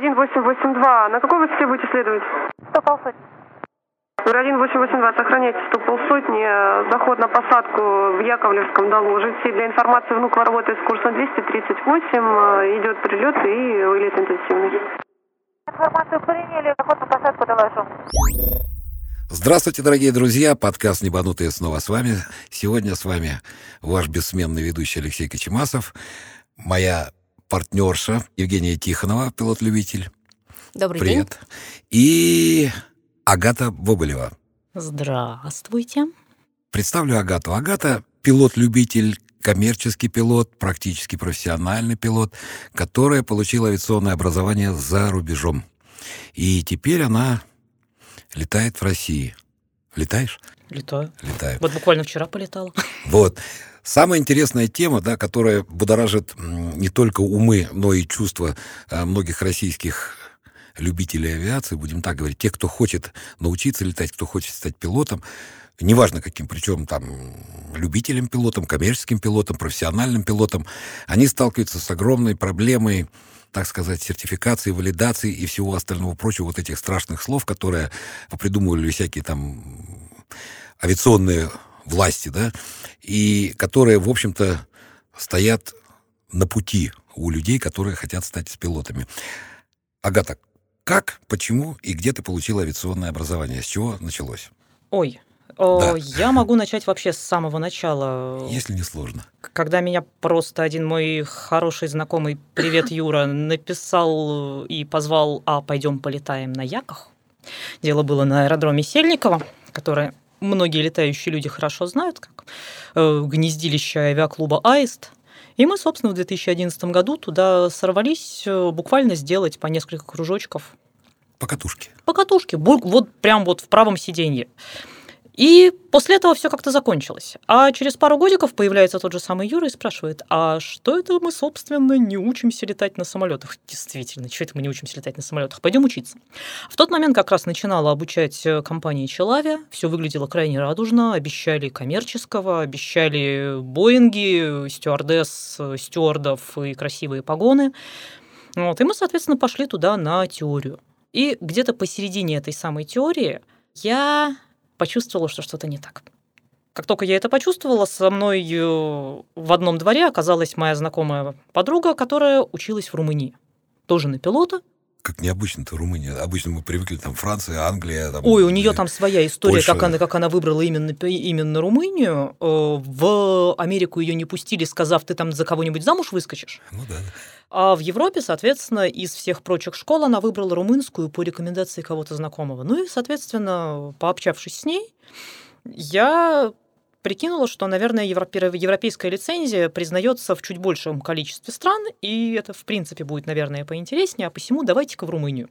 1882. На какой высоте будете следовать? 100 полсотни. 1882. Сохраняйте 100 полсотни. Заход на посадку в Яковлевском доложите. Для информации внук работает с курсом 238. Идет прилет и вылет интенсивный. Информацию приняли, заход на посадку доложу. Здравствуйте, дорогие друзья! Подкаст «Небанутые» снова с вами. Сегодня с вами ваш бессменный ведущий Алексей Кочемасов, моя партнерша Евгения Тихонова, пилот-любитель. Добрый Привет. день. И Агата Бобылева. Здравствуйте. Представлю Агату. Агата — пилот-любитель, коммерческий пилот, практически профессиональный пилот, которая получила авиационное образование за рубежом. И теперь она летает в России. Летаешь? Летаю. Летаю. Вот буквально вчера полетала. Вот. Самая интересная тема, да, которая будоражит не только умы, но и чувства а, многих российских любителей авиации, будем так говорить, тех, кто хочет научиться летать, кто хочет стать пилотом, неважно каким, причем там любителем пилотом, коммерческим пилотом, профессиональным пилотом, они сталкиваются с огромной проблемой так сказать, сертификации, валидации и всего остального прочего, вот этих страшных слов, которые придумывали всякие там авиационные власти, да, и которые, в общем-то, стоят на пути у людей, которые хотят стать пилотами. Агата, как, почему и где ты получила авиационное образование? С чего началось? Ой, о, Да. я могу начать вообще с самого начала. Если не сложно. Когда меня просто один мой хороший знакомый, привет, Юра, написал и позвал, а пойдем полетаем на яках. Дело было на аэродроме Сельникова, которое многие летающие люди хорошо знают, как э, гнездилище авиаклуба «Аист». И мы, собственно, в 2011 году туда сорвались э, буквально сделать по несколько кружочков По катушке. по катушке, вот прям вот в правом сиденье. И после этого все как-то закончилось. А через пару годиков появляется тот же самый Юра и спрашивает, а что это мы, собственно, не учимся летать на самолетах? Действительно, что это мы не учимся летать на самолетах? Пойдем учиться. В тот момент как раз начинала обучать э, компания Челавия. Все выглядело крайне радужно. Обещали коммерческого, обещали Боинги, стюардесс, стюардов и красивые погоны. Вот. И мы, соответственно, пошли туда на теорию. И где-то посередине этой самой теории я почувствовала, что что-то не так. Как только я это почувствовала, со мной э, в одном дворе оказалась моя знакомая подруга, которая училась в Румынии. Тоже на пилота. Как необычно-то Румыния. Обычно мы привыкли там Франция, Англия. Там, Ой, у нее там своя история, Польша. как она, как она выбрала именно, именно Румынию. Э, В Америку ее не пустили, сказав, ты там за кого-нибудь замуж выскочишь. Ну да. А в Европе, соответственно, из всех прочих школ она выбрала румынскую по рекомендации кого-то знакомого. Ну и, соответственно, пообщавшись с ней, я прикинула, что, наверное, европе- европейская лицензия признается в чуть большем количестве стран, и это, в принципе, будет, наверное, поинтереснее, а посему давайте-ка в Румынию.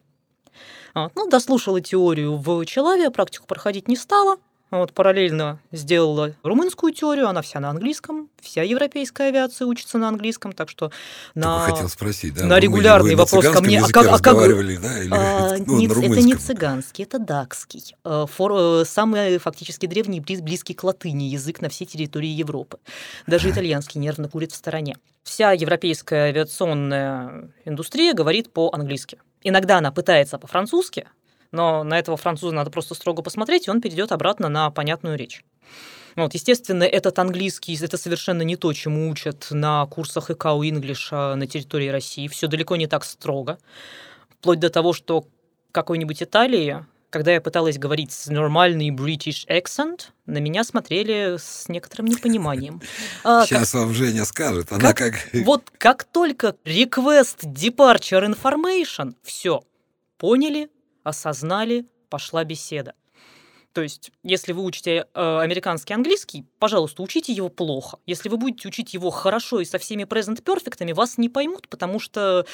Вот. Ну, дослушала теорию в Челаве, практику проходить не стала. Вот, параллельно сделала румынскую теорию, она вся на английском, вся европейская авиация учится на английском, так что на... Только хотел спросить, да? на в Румынии регулярный вопрос на ко мне, а как- а как- да? Или А, ну, не- это не цыганский, это дакский. Э, фор- э, самый фактически древний, близ- близкий к латыни язык на всей территории Европы. Даже итальянский нервно курит в стороне. Вся европейская авиационная индустрия говорит по-английски. Иногда она пытается по-французски, но на этого француза надо просто строго посмотреть, и он перейдет обратно на понятную речь. Вот, естественно, этот английский это совершенно не то, чему учат на курсах ИКАУ English на территории России. Все далеко не так строго. Вплоть до того, что какой-нибудь Италии, когда я пыталась говорить с нормальный British accent, на меня смотрели с некоторым непониманием. А, как- Сейчас вам Женя скажет. Она как... вот как только request departure information, все, поняли, осознали, пошла беседа. То есть, если вы учите э, американский английский, пожалуйста, учите его плохо. Если вы будете учить его хорошо и со всеми present перфектами, вас не поймут, потому что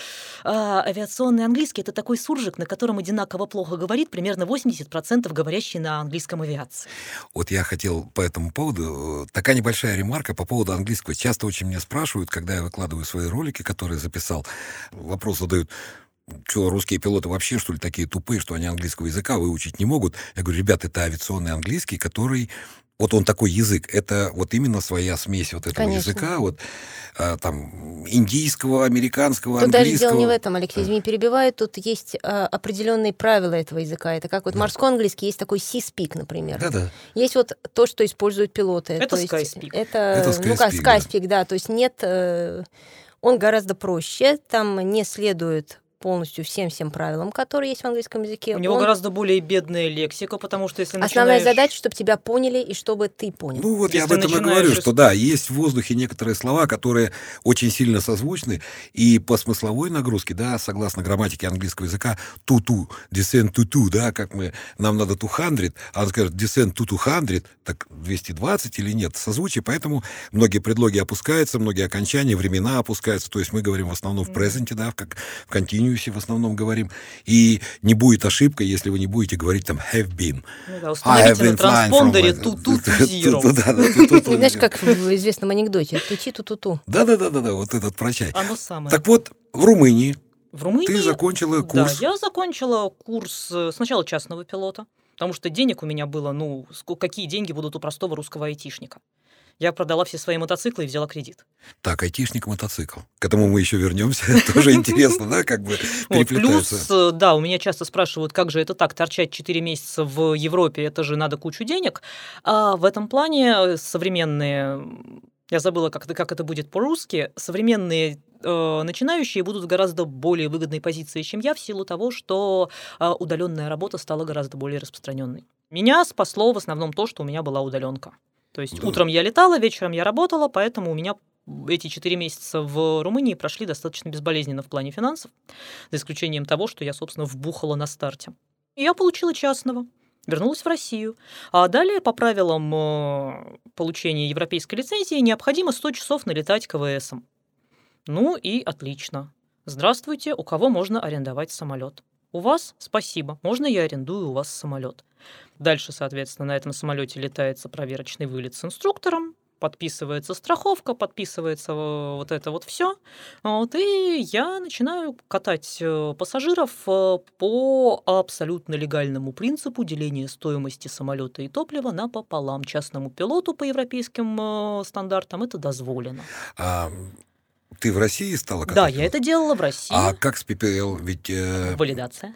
э, авиационный английский это такой суржик, на котором одинаково плохо говорит примерно 80% говорящий на английском авиации. Вот я хотел по этому поводу... э, Такая небольшая ремарка по поводу английского. Часто очень меня спрашивают, когда я выкладываю свои ролики, которые записал, вопрос задают, что, русские пилоты вообще, что ли, такие тупые, что они английского языка выучить не могут? Я говорю, ребят, это авиационный английский, который вот он такой язык, это вот именно своя смесь вот этого Конечно. языка, вот а, там индийского, американского, Тут даже английского. дело не в этом, Алексей, извини, перебиваю. Тут есть а, определенные правила этого языка. Это как вот Да. морской английский, есть такой C-speak, например. Да-да. Есть вот то, что используют пилоты. Это то есть Skyspeak. Это, Это ну как, Skyspeak, да. Skyspeak, да. То есть нет... э, он гораздо проще, там не следует полностью всем-всем правилам, которые есть в английском языке. У него Он- гораздо более бедная лексика, потому что если Основная начинаешь- задача, чтобы тебя поняли и чтобы ты понял. Ну вот я об Если этом и говорю, что да, есть в воздухе некоторые слова, которые очень сильно созвучны, и по смысловой нагрузке, да, согласно грамматике английского языка, ту-ту, descend to-to, да, как мы, нам надо 200, а он скажет descend to 200, так 220 или нет, созвучие, поэтому многие предлоги опускаются, многие окончания, времена опускаются, то есть мы говорим в основном в презенте, да, как в континуусе в основном говорим, и не будет ошибка, если вы не будете говорить там have been. Ну да, I have установите на транспондере my- ту ту Ту- зиро. ту- да, да, ту- ту- ту- Знаешь, как в известном анекдоте. Тучи ту-ту-ту. Да-да-да-да, вот этот про чай. Оно самое. Так вот, в Румынии В Румынии... ты закончила курс. Да, я закончила курс э, сначала частного пилота, потому что денег у меня было, ну, какие деньги будут у простого русского айтишника. Я продала все свои мотоциклы и взяла кредит. Так, айтишник мотоцикл. К этому мы еще вернемся. Тоже интересно, да, как бы плюс, э, да, у меня часто спрашивают, как же это так, торчать 4 месяца в Европе, это же надо кучу денег. А в этом плане э, современные, я забыла, как это, как это будет по-русски, современные э, начинающие будут в гораздо более выгодной позиции, чем я, в силу того, что удаленная работа стала гораздо более распространенной. Меня спасло в основном то, что у меня была удаленка. То есть Да. утром я летала, вечером я работала, поэтому у меня эти четыре месяца в Румынии прошли достаточно безболезненно в плане финансов, за исключением того, что я, собственно, вбухала на старте. И я получила частного, вернулась в Россию. А далее, по правилам э, получения европейской лицензии, необходимо 100 часов налетать КВСом. Ну и отлично. Здравствуйте, у кого можно арендовать самолет? У вас? Спасибо. Можно я арендую у вас самолет? Дальше, соответственно, на этом самолете летается проверочный вылет с инструктором, подписывается страховка, подписывается э, вот это вот все. Вот, и я начинаю катать э, пассажиров э, по абсолютно легальному принципу деления стоимости самолета и топлива напополам. Частному пилоту по европейским стандартам это дозволено. А, ты в России стала Да, я это делала в России. А как с ППЛ? Ведь... э, Валидация.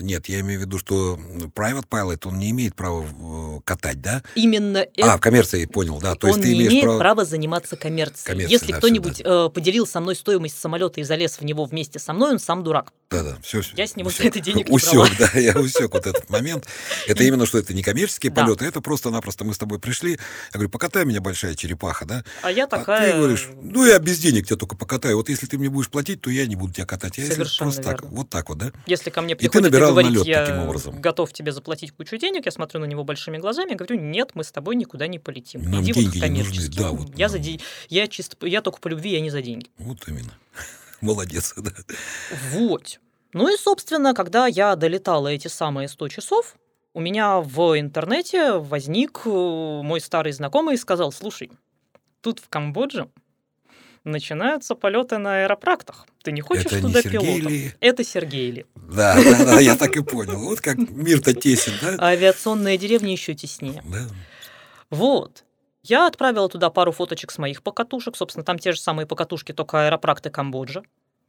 Нет, я имею в виду, что private pilot, он не имеет права э, катать, да? Именно А, в коммерции, понял, да. То есть он ты не имеешь имеет право... права заниматься коммерцией. Коммерцией, Если да, кто-нибудь всё, э, поделил со мной стоимость самолета и залез в него вместе со мной, он сам дурак. Да-да, все. Я с него за это денег не Усек, да, я усек вот этот момент. Это именно, что это не коммерческие Да. полеты, это просто-напросто мы с тобой пришли. Я говорю, покатай меня, большая черепаха, да? А я А такая... ты говоришь, ну я без денег тебя только покатаю. Вот если ты мне будешь платить, то я не буду тебя катать. Я Совершенно просто так, вот так вот, да? Если ко мне приходит и, набирала говорит, налет я готов тебе заплатить кучу денег, я смотрю на него большими глазами и говорю, нет, мы с тобой никуда не полетим. Нам Иди деньги вот коммерчески. да, вот я, нам. за де- я, чисто... я только по любви, я не за деньги. Вот именно. Молодец, да. Вот. Ну и, собственно, когда я долетала эти самые 100 часов, у меня в интернете возник э, мой старый знакомый и сказал, слушай, тут в Камбодже начинаются полеты на аэропрактах. Ты не хочешь Это не туда Сергей пилотом? ли? Это Сергей Ли. Да, да, да, я так и понял. Вот как мир-то тесен, да? А авиационная деревня еще теснее. Да. Вот. Я отправила туда пару фоточек с моих покатушек. Собственно, там те же самые покатушки, только аэропракты Камбоджа.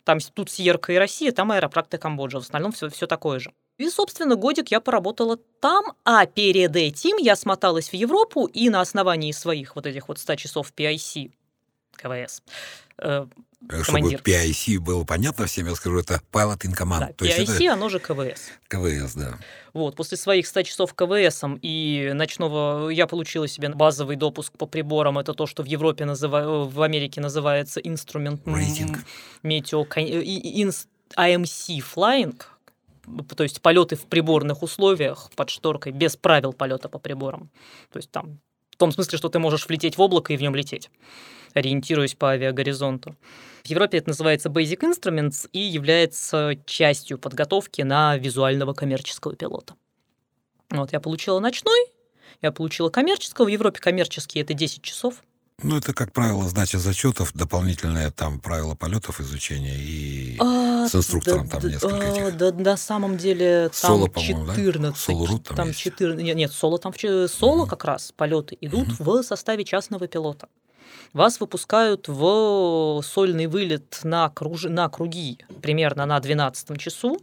Там тут Сьерка и Россия, там аэропракты Камбоджа. В остальном все, все такое же. И, собственно, годик я поработала там, а перед этим я смоталась в Европу и на основании своих вот этих вот 100 часов PIC, КВС, э, Чтобы Командир. PIC было понятно всем, я скажу, это Pilot in Command. да, То есть PIC, это оно же КВС. КВС, да. Вот, после своих 100 часов КВСом и ночного я получила себе базовый допуск по приборам. Это то, что в Европе называ... в Америке называется инструмент Рейтинг. метео и- инс- IMC flying, то есть полеты в приборных условиях под шторкой без правил полета по приборам. То есть там в том смысле, что ты можешь влететь в облако и в нем лететь, ориентируясь по авиагоризонту. В Европе это называется Basic Instruments и является частью подготовки на визуального коммерческого пилота. Вот, я получила ночной, я получила коммерческого. В Европе коммерческий это 10 часов. Ну, это, как правило, сдача зачетов, дополнительное там правила полетов изучения и А, с инструктором да, там да, несколько а, этих. да, на самом деле там Соло, по-моему, да? 14. Соло-рут там там есть. 14 нет, нет, соло там соло как раз полеты идут в составе частного пилота. Вас выпускают в сольный вылет на, круж... на круги примерно на 12 часу.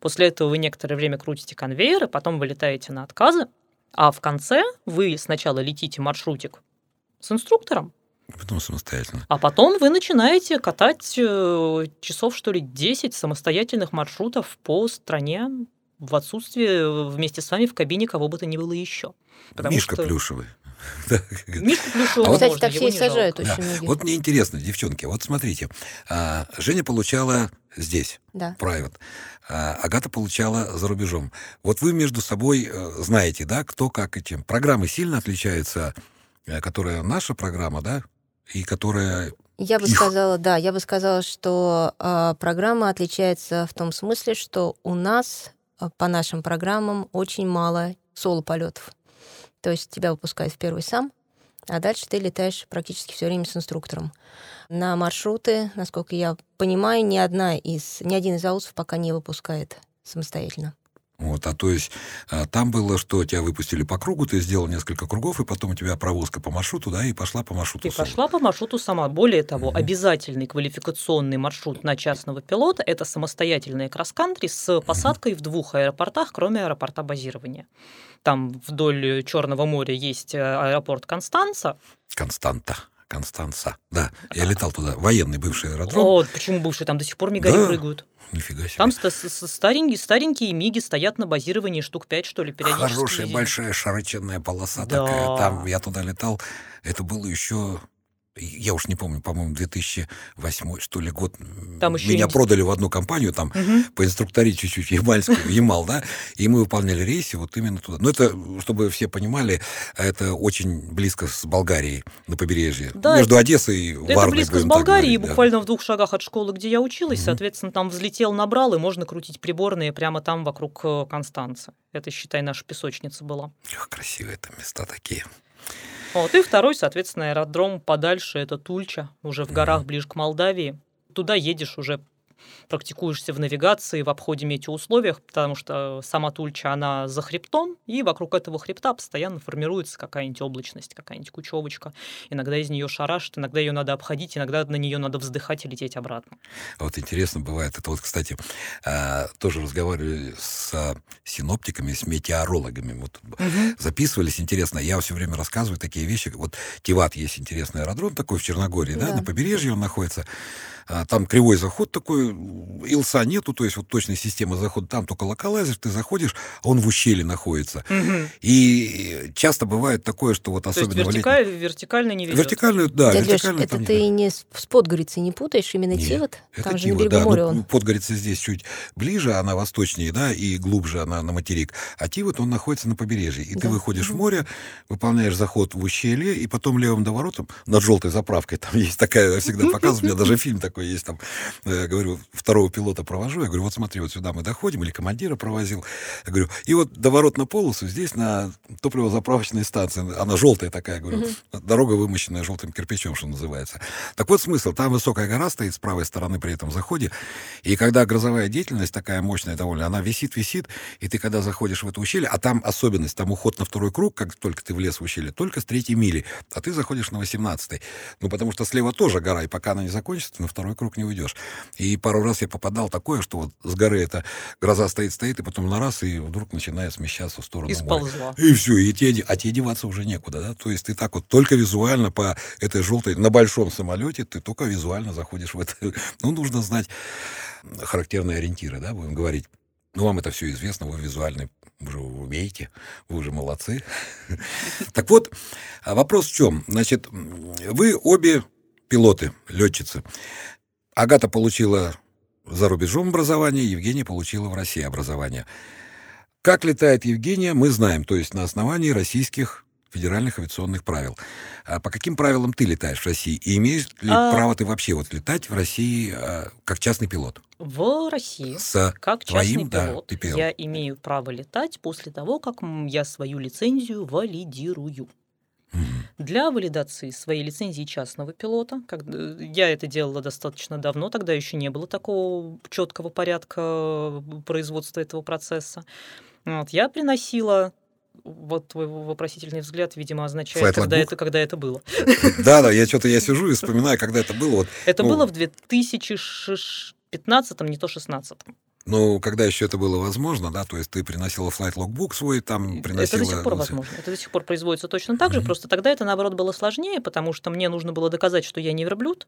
После этого вы некоторое время крутите конвейер, и потом вы летаете на отказы. А в конце вы сначала летите маршрутик с инструктором, Потом самостоятельно. а потом вы начинаете катать э, часов, что ли, 10 самостоятельных маршрутов по стране в отсутствие вместе с вами в кабине кого бы то ни было еще. Потому Мишка что- плюшевый. Да, Мишку плюшевого А вот- Кстати, такси сажают. Да. очень многие. Вот мне интересно, девчонки, вот смотрите. а, Женя получала здесь, Да. private. а Агата получала за рубежом. Вот вы между собой э, знаете, да, кто как и чем. Программы сильно отличаются, э, которая наша программа, да, и которая... Я бы сказала, да, я бы сказала, что а, программа отличается в том смысле, что у нас а, по нашим программам очень мало соло-полетов. То есть тебя выпускают в первый сам, а дальше ты летаешь практически все время с инструктором. На маршруты, насколько я понимаю, ни одна из, ни один из аутсов пока не выпускает самостоятельно. Вот, а то есть а, там было, что тебя выпустили по кругу, ты сделал несколько кругов, и потом у тебя провозка по маршруту, да, и пошла по маршруту. И соло. пошла по маршруту сама. Более того, Мгм. обязательный квалификационный маршрут на частного пилота – это самостоятельная кросс-кантри с посадкой в двух аэропортах, кроме аэропорта базирования. Там вдоль Черного моря есть э, аэропорт Констанца. Константа. Констанца. Да, я летал туда. Военный бывший аэродром. Вот почему бывшие там до сих пор мигари Да. прыгают. Нифига себе. Там старенькие, старенькие миги стоят на базировании штук 5, что ли, периодически. Хорошая большая широченная полоса Да. такая. Там я туда летал. Это было еще. Я уж не помню, по-моему, 2008 что ли год. Там еще Меня инди- продали в одну компанию, там Мгм. по инструкторе чуть-чуть ямальскую, Ямал, да, и мы выполняли рейсы вот именно туда. Но это, чтобы все понимали, это очень близко с Болгарией на побережье. Да, Между Одессой и Это Варной, близко с Болгарией, говорить, да. буквально в двух шагах от школы, где я училась. Мгм. Соответственно, там взлетел, набрал, и можно крутить приборные прямо там вокруг э, Констанца. Это, считай, наша песочница была. Эх, красивые там места такие. Вот. И второй, соответственно, аэродром подальше, это Тульча, уже в горах ближе к Молдавии. Туда едешь уже практикуешься в навигации, в обходе метеоусловиях, потому что сама Тульча, она за хребтом, и вокруг этого хребта постоянно формируется какая-нибудь облачность, какая-нибудь кучевочка. Иногда из нее шарашит, иногда ее надо обходить, иногда на нее надо вздыхать и лететь обратно. А Вот интересно бывает, это вот, кстати, а, тоже разговаривали с а, синоптиками, с метеорологами. Вот записывались, интересно. Я все время рассказываю такие вещи. Вот Тиват есть интересный аэродром такой в Черногории, да, Да. на побережье он находится. А, Там кривой заход такой, илса нету, то есть вот точной системы захода. Там только локалайзер, ты заходишь, а он в ущелье находится. И часто бывает такое, что вот То есть особенно в летние- вертикаль, вертикально не ведет. Вертикальную, да, Дядя Лёш, вертикальную это там ты не с, Подгорицей не путаешь, именно Нет, Тивот? Это Там же Тива, на берегу да. моря Ну, он. Подгорица здесь чуть ближе, она восточнее, да, и глубже она на материк. А Тивот, он находится на побережье. И ты Да. выходишь в Мгм. море, выполняешь заход в ущелье, и потом левым доворотом над желтой заправкой, там есть такая, я всегда показываю, у меня даже фильм такой есть, там, э, говорю, второго пилота провожу, я говорю, вот смотри, вот сюда мы доходим, или командира провозил, я говорю, и вот доворот на полосу, здесь на топливозаправочной станции, она желтая такая, говорю, дорога вымощенная желтым кирпичом, что называется. Так вот смысл, там высокая гора стоит с правой стороны при этом заходе, и когда грозовая деятельность такая мощная довольно, она висит-висит, и ты когда заходишь в это ущелье, а там особенность, там уход на второй круг, как только ты влез в ущелье, только с третьей мили, а ты заходишь на 18 Ну, потому что слева тоже гора, и пока она не закончится, на второй круг не уйдешь. И пару раз я попадал такое, что вот с горы эта гроза стоит-стоит, и потом на раз, и вдруг начинает смещаться в сторону И моря. сползла. И все, и де- а тебе деваться уже некуда, да? То есть ты так вот только визуально по этой желтой, на большом самолете, ты только визуально заходишь в это. Ну, нужно знать характерные ориентиры, да, будем говорить. Ну, вам это все известно, вы визуально уже умеете, вы уже молодцы. Так вот, а вопрос в чем? Значит, вы обе пилоты, летчицы. Агата получила за рубежом образование, Евгения получила в России образование. Как летает Евгения, мы знаем, то есть на основании российских федеральных авиационных правил. А по каким правилам ты летаешь в России? И имеешь ли А- право ты вообще вот летать в России а, как частный пилот? В России С Как твоим, частный да, пилот ты пилот. я имею право летать после того, как я свою лицензию валидирую. Для валидации своей лицензии частного пилота. Как, я это делала достаточно давно, тогда еще не было такого четкого порядка производства этого процесса. Вот, я приносила вот твой вопросительный взгляд, видимо, означает, когда это, когда это было. Да, да, я что-то я сижу и вспоминаю, когда это было. Вот, это ну, было в 2015, не то 16. Ну, когда еще это было возможно, да, то есть ты приносила flight logbook свой, там приносила... Это до сих пор возможно. Это до сих пор производится точно так же, mm-hmm. просто тогда это, наоборот, было сложнее, потому что мне нужно было доказать, что я не верблюд,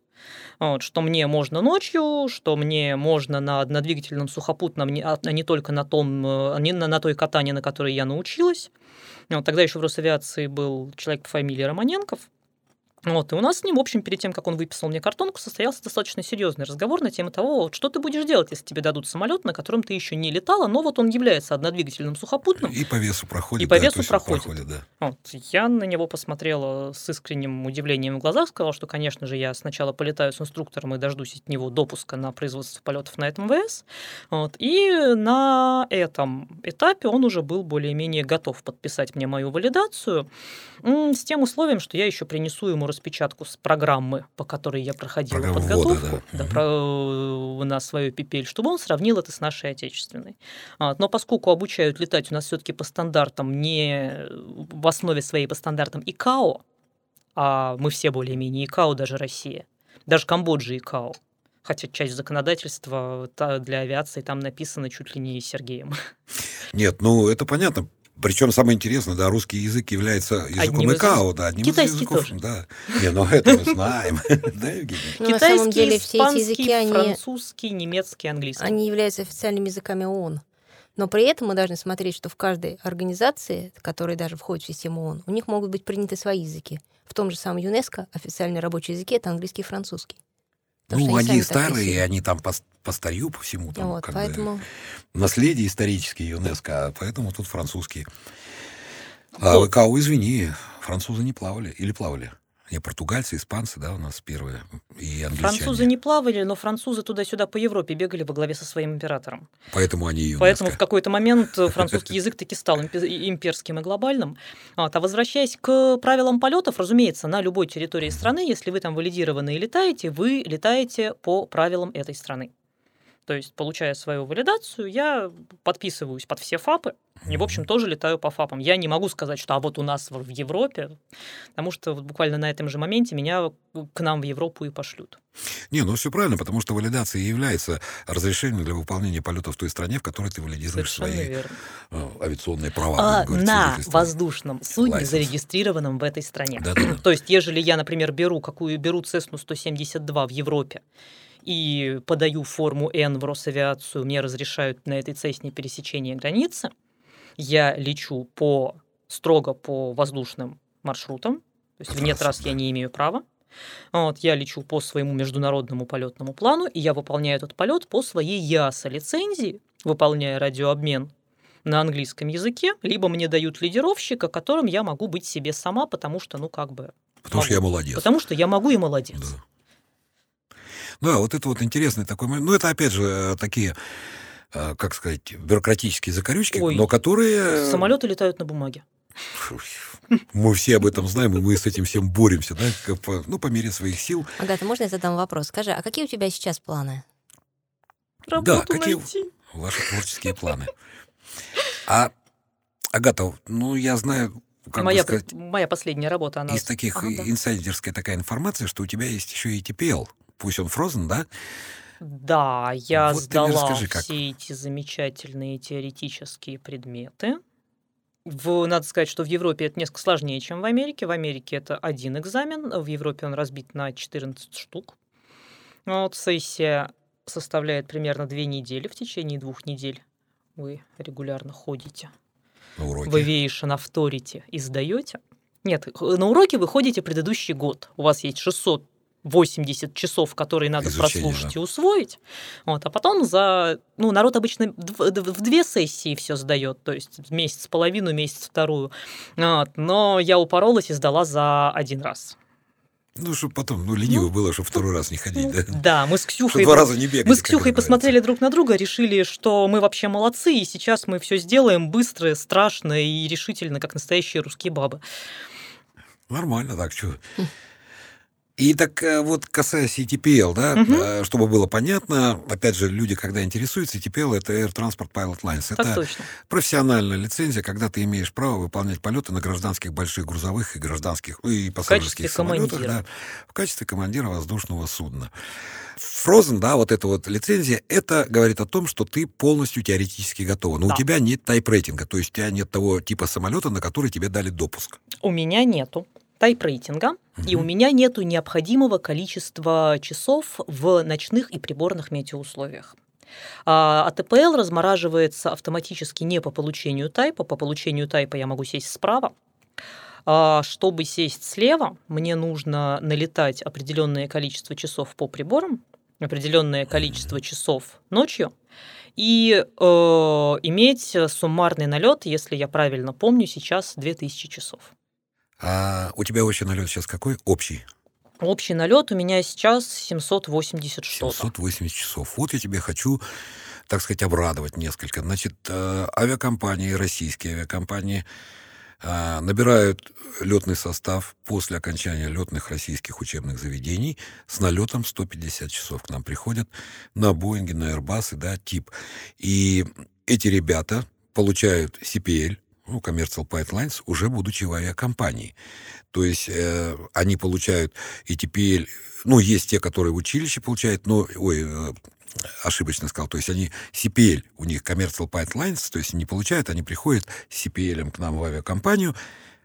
вот, что мне можно ночью, что мне можно на однодвигательном сухопутном, а, а не только на том, э, не на, на той катании, на которой я научилась. Вот, тогда еще в Росавиации был человек по фамилии Романенков, вот, и у нас с ним, в общем, перед тем, как он выписал мне картонку, состоялся достаточно серьезный разговор на тему того, вот, что ты будешь делать, если тебе дадут самолет, на котором ты еще не летала, но вот он является однодвигательным сухопутным. И по весу проходит. И по весу проходит. проходит да. вот, я на него посмотрела с искренним удивлением в глазах, сказала, что, конечно же, я сначала полетаю с инструктором и дождусь от него допуска на производство полетов на этом ВС. Вот, и на этом этапе он уже был более-менее готов подписать мне мою валидацию с тем условием, что я еще принесу ему распечатку с программы, по которой я проходила Программа подготовку ввода, да. Да, про, э, на свою пипель, чтобы он сравнил это с нашей отечественной. Но поскольку обучают летать у нас все-таки по стандартам, не в основе своей по стандартам ИКАО, а мы все более-менее ИКАО, даже Россия, даже Камбоджа ИКАО, хотя часть законодательства для авиации там написано чуть ли не Сергеем. Нет, ну это понятно. Причем самое интересное, да, русский язык является языком одним ИКАО, да, одним Китайский из языков. Тоже. Да. Не, ну это мы знаем. да, Евгений? Ну, на самом деле все эти языки, они... французский, немецкий, английский. Они являются официальными языками ООН. Но при этом мы должны смотреть, что в каждой организации, которая даже входит в систему ООН, у них могут быть приняты свои языки. В том же самом ЮНЕСКО официальный рабочий язык — это английский и французский. Потому ну, они, они старые, они там по, по старью, по всему. Там, вот, поэтому... наследие исторические ЮНЕСКО, а поэтому тут французские. А вот. ВКУ, извини, французы не плавали. Или плавали? Не, португальцы, испанцы, да, у нас первые, и англичане. Французы не плавали, но французы туда-сюда по Европе бегали во главе со своим императором. Поэтому они ЮНЕСКО. Поэтому в какой-то момент французский язык таки стал имперским и глобальным. Вот. А возвращаясь к правилам полетов, разумеется, на любой территории страны, если вы там валидированы и летаете, вы летаете по правилам этой страны. То есть, получая свою валидацию, я подписываюсь под все ФАПы, и, в общем, тоже летаю по ФАПам. Я не могу сказать, что а вот у нас в Европе, потому что вот буквально на этом же моменте меня к нам в Европу и пошлют. Не, ну все правильно, потому что валидация является разрешением для выполнения полета в той стране, в которой ты валидируешь Совершенно свои верно. Э, авиационные права. А, на воздушном судне, Лайсенс. зарегистрированном в этой стране. Да, да, да. То есть, ежели я, например, беру какую беру Cessna 172 в Европе, и подаю форму N в Росавиацию, мне разрешают на этой цесне пересечение границы, я лечу по строго по воздушным маршрутам, то есть в нет раз я не имею права. Вот, я лечу по своему международному полетному плану, и я выполняю этот полет по своей ЯСА лицензии, выполняя радиообмен на английском языке, либо мне дают лидировщика, которым я могу быть себе сама, потому что, ну, как бы... Потому могу. что я молодец. Потому что я могу и молодец. Да. Да, вот это вот интересный такой момент. Ну, это, опять же, э, такие э, как сказать, бюрократические закорючки, Ой, но которые... Самолеты летают на бумаге. Мы все об этом знаем, и мы с этим всем боремся, да, по, ну, по мере своих сил. Агата, можно я задам вопрос? Скажи, а какие у тебя сейчас планы? Работу да, какие найти. ваши творческие планы? А, Агата, ну, я знаю, как моя, сказать, моя последняя работа, она... Из таких ага, да. инсайдерская такая информация, что у тебя есть еще и TPL пусть он Frozen, да? Да, я вот сдала расскажи, как... все эти замечательные теоретические предметы. В, надо сказать, что в Европе это несколько сложнее, чем в Америке. В Америке это один экзамен, в Европе он разбит на 14 штук. Вот сессия составляет примерно две недели. В течение двух недель вы регулярно ходите на уроки. в Aviation Authority и сдаете. Нет, на уроки вы ходите предыдущий год. У вас есть 600 80 часов, которые надо Изучение, прослушать да. и усвоить. Вот, а потом за... Ну, народ обычно в две сессии все сдает, то есть месяц половину, месяц вторую. Вот, но я упоролась и сдала за один раз. Ну, чтобы потом, ну, лениво ну, было, чтобы второй раз не ходить, да? Да, мы с Ксюхой... два раза не бегали, Мы с Ксюхой посмотрели друг на друга, решили, что мы вообще молодцы, и сейчас мы все сделаем быстро, страшно и решительно, как настоящие русские бабы. Нормально, так что. И так э, вот касаясь ETPL, да, э, чтобы было понятно, опять же, люди, когда интересуются, ETPL это Air Transport Pilot Lines. Так Это точно. профессиональная лицензия, когда ты имеешь право выполнять полеты на гражданских больших грузовых и гражданских ну, и пассажирских самолетах, да, в качестве командира воздушного судна. Frozen, да, вот эта вот лицензия, это говорит о том, что ты полностью теоретически готова. Но Да. у тебя нет тайп-рейтинга, то есть у тебя нет того типа самолета, на который тебе дали допуск. У меня нету тайп-рейтинга, и у меня нету необходимого количества часов в ночных и приборных метеоусловиях. А АТПЛ размораживается автоматически не по получению тайпа. По получению тайпа я могу сесть справа. А чтобы сесть слева, мне нужно налетать определенное количество часов по приборам, определенное количество часов ночью, и э, иметь суммарный налет, если я правильно помню, сейчас 2000 часов. А у тебя общий налет сейчас какой? Общий. Общий налет у меня сейчас 780 что-то. 780 часов. Вот я тебе хочу, так сказать, обрадовать несколько. Значит, э, авиакомпании, российские авиакомпании э, набирают летный состав после окончания летных российских учебных заведений с налетом 150 часов. К нам приходят на Боинге, на Airbus, да, тип. И эти ребята получают CPL, ну, Commercial Pipelines, уже будучи в авиакомпании. То есть э, они получают и TPL, ну, есть те, которые в училище получают, но, ой, э, ошибочно сказал, то есть они CPL, у них Commercial Pipelines, то есть не получают, они приходят с CPL к нам в авиакомпанию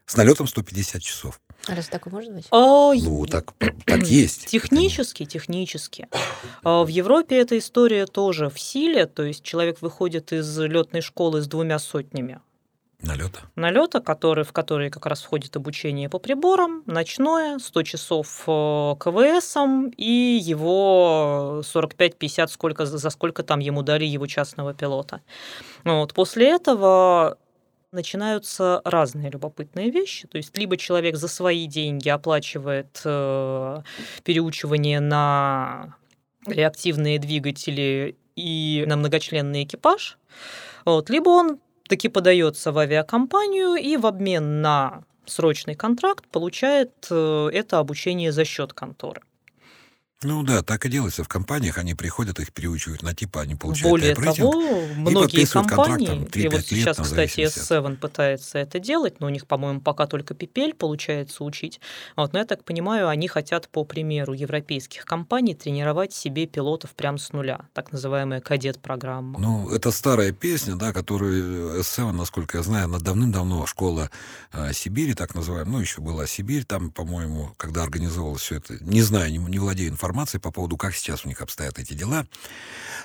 с налетом 150 часов. А Раз такое может быть? А, Ну, так, так есть. Технически, технически. А В Европе эта история тоже в силе, то есть человек выходит из летной школы с двумя сотнями Налета. налета, который, в которые как раз входит обучение по приборам, ночное, 100 часов э, КВСом и его 45-50, сколько, за сколько там ему дали его частного пилота. Вот. После этого начинаются разные любопытные вещи. То есть либо человек за свои деньги оплачивает э, переучивание на реактивные двигатели и на многочленный экипаж, вот, либо он таки подается в авиакомпанию и в обмен на срочный контракт получает э, это обучение за счет конторы. Ну да, так и делается в компаниях. Они приходят, их переучивают на типа, они получают Более того, многие компании, там, и 3-5 вот лет, сейчас, в кстати, зависимости от- S7 пытается это делать, но у них, по-моему, пока только PPL получается учить. Вот, но я так понимаю, они хотят, по примеру европейских компаний, тренировать себе пилотов прямо с нуля, так называемая кадет-программа. Ну, это старая песня, да, которую S7, насколько я знаю, она давным-давно школа э, Сибири, так называемая, ну, еще была Сибирь, там, по-моему, когда организовывалось все это, не знаю, не, не владею информацией по поводу, как сейчас у них обстоят эти дела.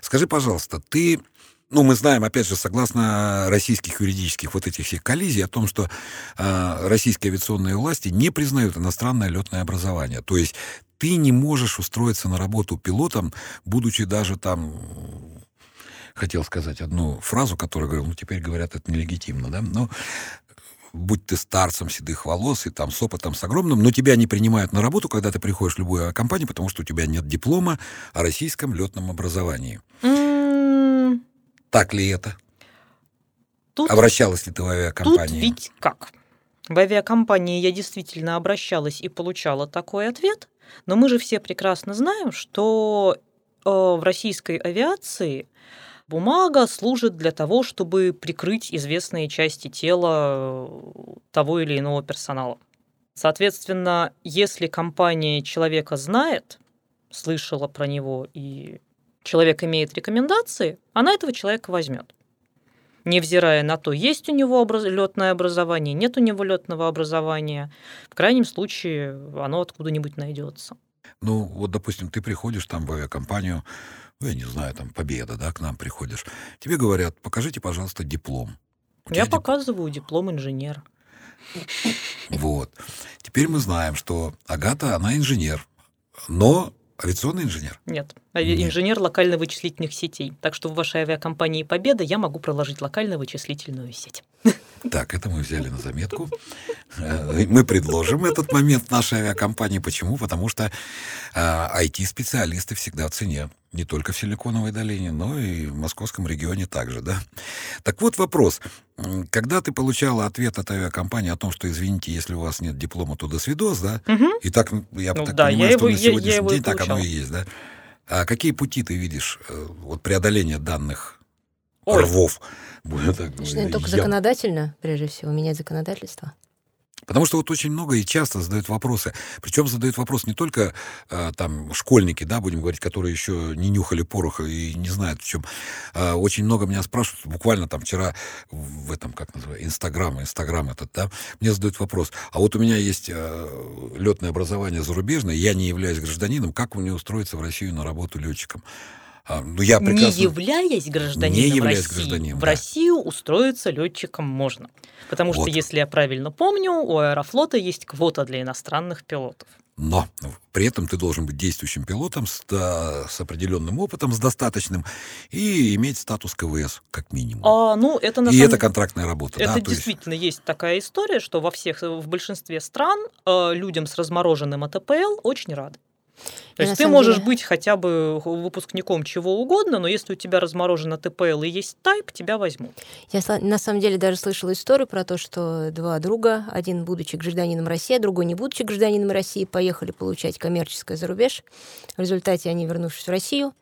Скажи, пожалуйста, ты ну, мы знаем, опять же, согласно российских юридических вот этих всех коллизий, о том, что э, российские авиационные власти не признают иностранное летное образование. То есть ты не можешь устроиться на работу пилотом, будучи даже там хотел сказать одну фразу, которую говорил, ну, теперь говорят, это нелегитимно, да, но будь ты старцем седых волос и там с опытом, с огромным, но тебя не принимают на работу, когда ты приходишь в любую компанию, потому что у тебя нет диплома о российском летном образовании. Так ли это? Тут Обращалась ли ты в Тут авиакомпанию? ведь как? В авиакомпании я действительно обращалась и получала такой ответ, но мы же все прекрасно знаем, что э, в российской авиации бумага служит для того, чтобы прикрыть известные части тела э, того или иного персонала. Соответственно, если компания человека знает, слышала про него и человек имеет рекомендации, она этого человека возьмет невзирая на то, есть у него образ... летное образование, нет у него летного образования. В крайнем случае, оно откуда-нибудь найдется. Ну, вот, допустим, ты приходишь там в авиакомпанию, ну, я не знаю, там, Победа, да, к нам приходишь. Тебе говорят, покажите, пожалуйста, диплом. У Я тебя дип- показываю диплом инженера. Вот. Теперь мы знаем, что Агата, она инженер, но авиационный инженер. Нет. Инженер локально-вычислительных сетей. Так что в вашей авиакомпании «Победа» я могу проложить локально-вычислительную сеть. Так, это мы взяли на заметку. Э, Мы предложим этот момент нашей авиакомпании. Почему? Потому что IT-специалисты всегда в цене. Не только в Силиконовой долине, но и в московском регионе также, да? Так вот вопрос. Когда ты получала ответ от авиакомпании о том, что, извините, если у вас нет диплома, то до свидос, да? Мгм. И так, я Ну так да, понимаю, я что его- на я- я сегодняшний его и день так оно и получала. есть, да? А какие пути ты видишь э, вот преодоления данных Ой. рвов? Будем так Значит, говорить, только законодательно, прежде всего, менять законодательство. Потому что вот очень много и часто задают вопросы. Причем задают вопрос не только а, там школьники, да, будем говорить, которые еще не нюхали пороха и не знают, в чем. А, очень много меня спрашивают, буквально там вчера в этом, как называется, Инстаграм, Инстаграм этот, да, мне задают вопрос, а вот у меня есть летное образование зарубежное, я не являюсь гражданином, как мне устроиться в Россию на работу летчиком? А, ну, я Не прекрасно... являясь гражданином Не являясь России, гражданином, в да. Россию устроиться летчиком можно. Потому что, Вот. если я правильно помню, у Аэрофлота есть квота для иностранных пилотов. Но при этом ты должен быть действующим пилотом с, да, с определенным опытом, с достаточным, и иметь статус КВС, как минимум. А, ну, это на и самом это контрактная работа. Это да, то есть- действительно есть такая история, что во всех, в большинстве стран э, людям с размороженным АТПЛ очень рады. То Я есть ты можешь деле- быть хотя бы выпускником чего угодно, но если у тебя разморожен АТПЛ и есть тайп, тебя возьмут. Я на самом деле даже слышала историю про то, что два друга, один будучи гражданином России, а другой не будучи гражданином России, поехали получать коммерческое за рубеж. В результате они, вернувшись в Россию,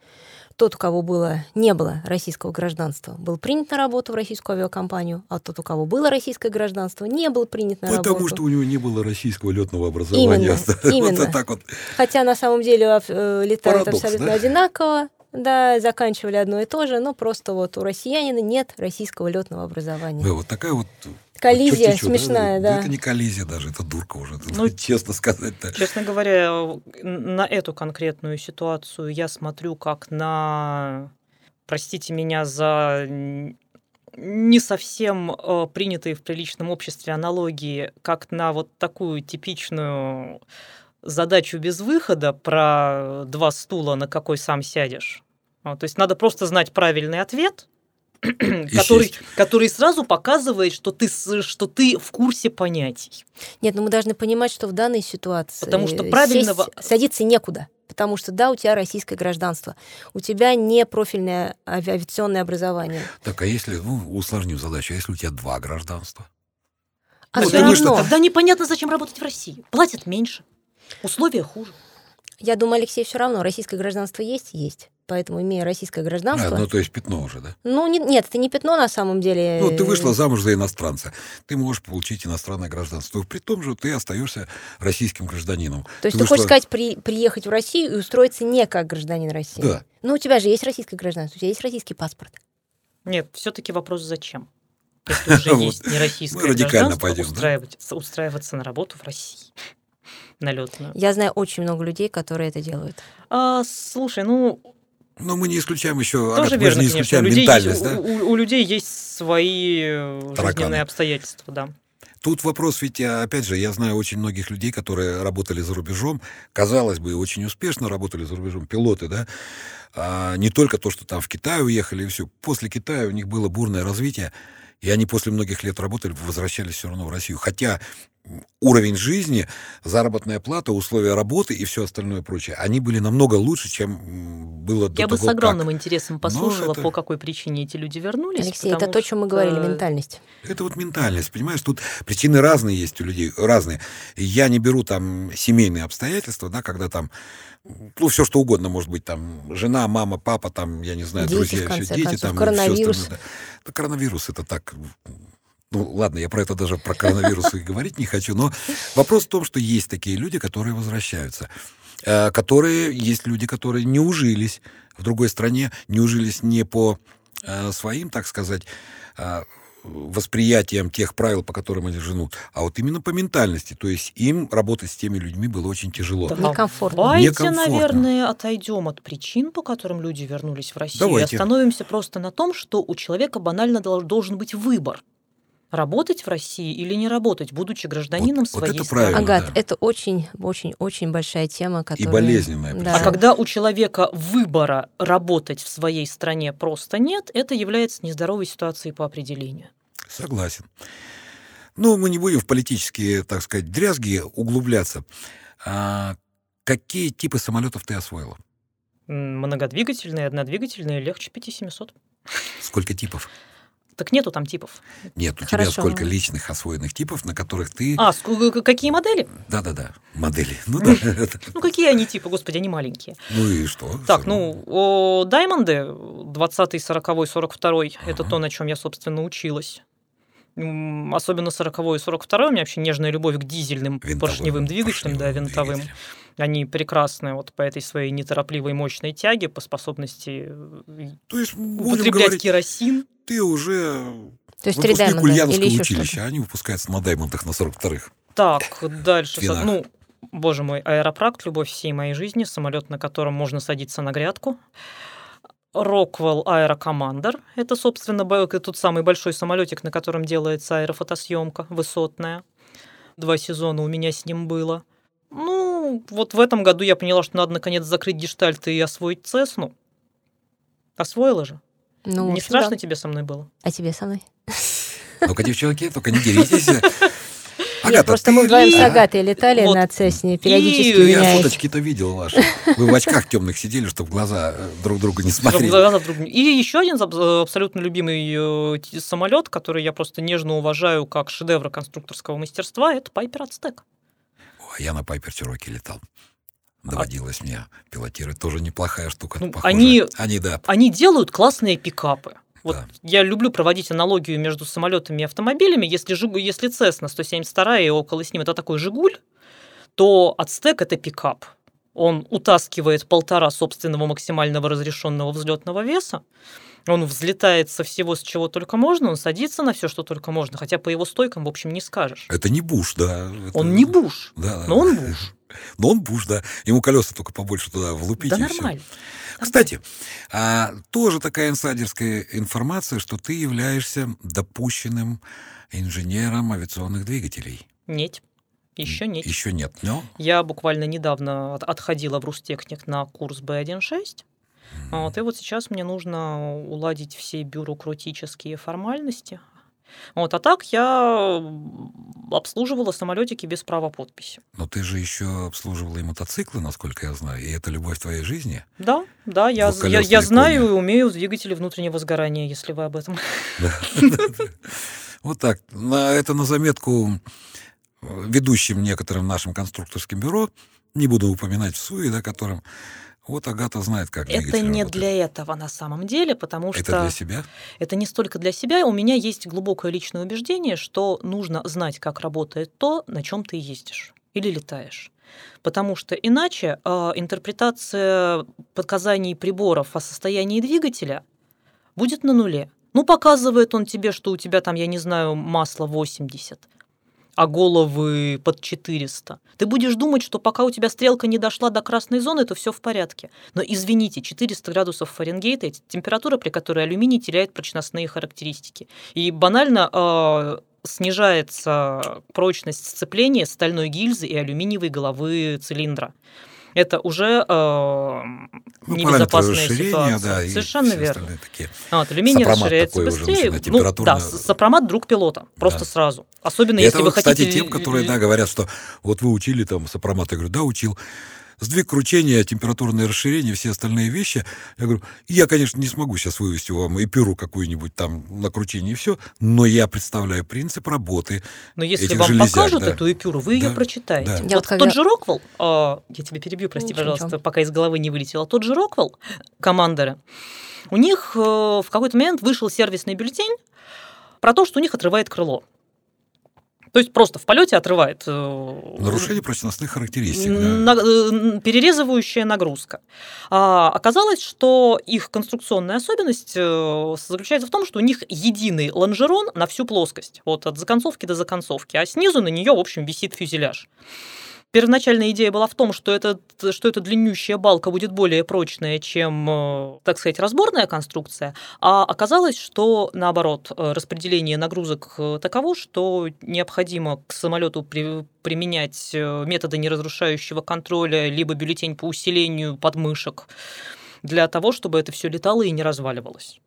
тот, у кого было, не было российского гражданства, был принят на работу в российскую авиакомпанию, а тот, у кого было российское гражданство, не был принят на Потому работу. что у него не было российского летного образования. Именно, Вот именно. так вот. Хотя на самом деле э, летают Парадокс, абсолютно да? одинаково, да, заканчивали одно и то же, но просто вот у россиянина нет российского летного образования. Да, вот такая вот... Коллизия чё-чё-чё, смешная, да. Это не коллизия даже, это дурка уже, Ну, честно сказать-то. Честно говоря, на эту конкретную ситуацию я смотрю как на, простите меня за не совсем э, принятые в приличном обществе аналогии, как на вот такую типичную задачу без выхода про два стула, на какой сам сядешь. То есть надо просто знать правильный ответ, который, который сразу показывает, что ты, что ты в курсе понятий. Нет, ну мы должны понимать, что в данной ситуации Потому что правильного- сесть- садиться некуда. Потому что, да, у тебя российское гражданство, у тебя не профильное ави- авиационное образование. Так, а если, ну, усложним задачу, а если у тебя два гражданства? А Ну, вышла- равно, Тогда непонятно, зачем работать в России. Платят меньше, условия хуже. я думаю, Алексей, все равно российское гражданство есть, есть. Поэтому, имея российское гражданство, А, ну, то есть пятно уже, да? ну не- нет, это не пятно на самом деле. Ну, ты вышла замуж за иностранца. Ты можешь получить иностранное гражданство. При том же ты остаешься российским гражданином. То есть ты, вышла- хочешь сказать, при- приехать в Россию и устроиться не как гражданин России? Да. Ну, у тебя же есть российское гражданство, у тебя есть российский паспорт. Нет, все-таки вопрос зачем? Если уже есть нероссийское Мы радикально гражданство, устраиваться на работу в России. На летную. Я знаю очень много людей, которые это делают. А, слушай, ну, Но мы не исключаем еще, тоже Агат, мы же верно, не конечно. У исключаем людей, ментальность, есть, да? у, у- людей есть свои э, Тараканы. жизненные обстоятельства, да. Тут вопрос, ведь, а, опять же, я знаю очень многих людей, которые работали за рубежом, казалось бы, очень успешно работали за рубежом, пилоты, да, А не только то, что там в Китай уехали и все. После Китая у них было бурное развитие, и они после многих лет работали, возвращались все равно в Россию. Хотя уровень жизни, заработная плата, условия работы и все остальное прочее, они были намного лучше, чем было до Я бы того, с огромным как. интересом послушала, это- по какой причине эти люди вернулись. Алексей, это то, о чем мы говорили, ментальность. Это вот ментальность, понимаешь? Тут причины разные есть у людей, разные. Я не беру там семейные обстоятельства, да, когда там, ну, все что угодно может быть, там, жена, мама, папа, там, я не знаю, Дети, друзья, в все конце дети, концов, там, коронавирус. остальное, да. Да, коронавирус это так, ну, ладно, я про это даже про коронавирус и говорить не хочу, но вопрос в том, что есть такие люди, которые возвращаются, э, которые, есть люди, которые не ужились в другой стране, не ужились не по э, своим, так сказать, э, восприятием тех правил, по которым они живут, а вот именно по ментальности. То есть им работать с теми людьми было очень тяжело. Да Некомфортно. Давайте, Некомфортно. наверное, отойдем от причин, по которым люди вернулись в Россию, Давайте. и остановимся просто на том, что у человека банально дол- должен быть выбор. Работать в России или не работать, будучи гражданином Вот- вот своей это страны. правильно. Агат, да. это очень, очень, очень большая тема, И которая... болезненная. Да. А когда у человека выбора работать в своей стране просто нет, это является нездоровой ситуацией по определению. Согласен. Ну, мы не будем в политические, так сказать, дрязги углубляться. А какие типы самолетов ты освоила? Многодвигательные, однодвигательные, легче 5700. Сколько типов? Так нету там типов. Нет, у тебя Хорошо. сколько личных освоенных типов, на которых ты... А, ск- к- какие модели? Да-да-да, модели. Ну да. Ну, какие они типы, господи, они маленькие. Ну и что? Так, ну, Даймонды, 20 40 42 это то, на чем я, собственно, училась. Особенно 40 и 42 у меня вообще нежная любовь к дизельным Винтовым, поршневым двигателям, да, поршневым винтовым. двигателям. Они прекрасны вот по этой своей неторопливой мощной тяге, по способности э, То есть, употреблять говорить, керосин. ты уже То есть выпускник даймонда Ульяновского или училища, что-то. а они выпускаются на даймондах на 42-х. Так, дальше. со- Твинах. Ну, боже мой, аэропракт, любовь всей моей жизни, самолет, на котором можно садиться на грядку. Роквелл Аэрокомандер. Это, собственно, тот самый большой самолетик, на котором делается аэрофотосъемка высотная. Два сезона у меня с ним было. Ну, вот в этом году я поняла, что надо наконец закрыть гештальт и освоить Цесну. Освоила же. Ну, Не общем, страшно да. тебе со мной было? А тебе со мной? Ну-ка, девчонки, только не деритесь. Нет, Агата, просто ты- мы вдвоем с А? Агатой летали Вот. на Цесне, периодически И- Я фоточки-то видел ваши. Вы в очках темных сидели, чтобы глаза э, друг друга не смотрели. глаза друг И еще один аб- абсолютно любимый самолет, который я просто нежно уважаю как шедевр конструкторского мастерства, это Пайпер Ацтек. О, я на Пайпер Чироки летал. Доводилось мне пилотировать. Тоже неплохая штука. Ну, похожая. они- Они, да. Они делают классные пикапы. Вот Да. я люблю проводить аналогию между самолетами и автомобилями. Если, Жигу- если Cessna 172 и около с ним это такой Жигуль, то Ацтек это пикап. Он утаскивает полтора собственного максимального разрешенного взлетного веса. Он взлетает со всего, с чего только можно, он садится на все, что только можно, хотя по его стойкам, в общем, не скажешь. Это не Буш, да. Это- Он не буш, Да, но он буш. Но он Буш, да. Ему колеса только побольше туда влупить Да нормально. Кстати, а, тоже такая инсайдерская информация, что ты являешься допущенным инженером авиационных двигателей. Нет, еще нет. Еще нет, но Я буквально недавно от- отходила в Рустехник на курс B1.6. Вот, и вот сейчас мне нужно уладить все бюрократические формальности. Вот, а так я обслуживала самолетики без права подписи. но ты же еще обслуживала и мотоциклы, насколько я знаю, и это любовь твоей жизни. Да, да, я, я, я знаю и умею двигатели внутреннего сгорания, если вы об этом. Вот так. На, это на заметку э, ведущим некоторым нашим конструкторским бюро, не буду упоминать в СУИ, да, которым вот Агата знает, как Это двигатель не работает. для этого на самом деле, потому что... Это для себя? Это не столько для себя. У меня есть глубокое личное убеждение, что нужно знать, как работает то, на чем ты ездишь или летаешь. Потому что иначе э, интерпретация показаний приборов о состоянии двигателя будет на нуле. Ну, показывает он тебе, что у тебя там, я не знаю, масло 80, а головы под 400. Ты будешь думать, что пока у тебя стрелка не дошла до красной зоны, то все в порядке. Но извините, 400 градусов Фаренгейта – это температура, при которой алюминий теряет прочностные характеристики. И банально э, снижается прочность сцепления стальной гильзы и алюминиевой головы цилиндра. Это уже э, Ну, небезопасная ситуация. да, Совершенно верно. такие. А, Вот, алюминий Сопромат расширяется уже быстрее. начинает, Ну, да, сопромат друг пилота, просто Да. сразу. Особенно И если это, вы кстати, хотите... тем, которые, да, говорят, что вот вы учили там сопромат. Я говорю, да, учил. Сдвиг кручения, температурное расширение, все остальные вещи. Я говорю, я, конечно, не смогу сейчас вывести вам эпюру какую-нибудь там на кручение и все, но я представляю принцип работы. Но если этих вам железяк, покажут да. эту эпюру, вы ее Да, прочитаете. да. Я Вот когда- тот же Роквелл, а, я тебя перебью, прости, Ничего, пожалуйста, ничего. пока из головы не вылетело. Тот же Роквелл, командоры, у них э, в какой-то момент вышел сервисный бюллетень про то, что у них отрывает крыло. То есть просто в полете отрывает э, Нарушение прочностных характеристик. да. на- э, перерезывающая нагрузка. А, оказалось, что их конструкционная особенность э, заключается в том, что у них единый лонжерон на всю плоскость, вот от законцовки до законцовки, а снизу на нее, в общем, висит фюзеляж. Первоначальная идея была в том, что, это, что эта длиннющая балка будет более прочная, чем, э, так сказать, разборная конструкция, а оказалось, что наоборот, э, распределение нагрузок э, таково, что необходимо к самолету при, применять методы неразрушающего контроля, либо бюллетень по усилению подмышек, для того, чтобы это все летало и не разваливалось.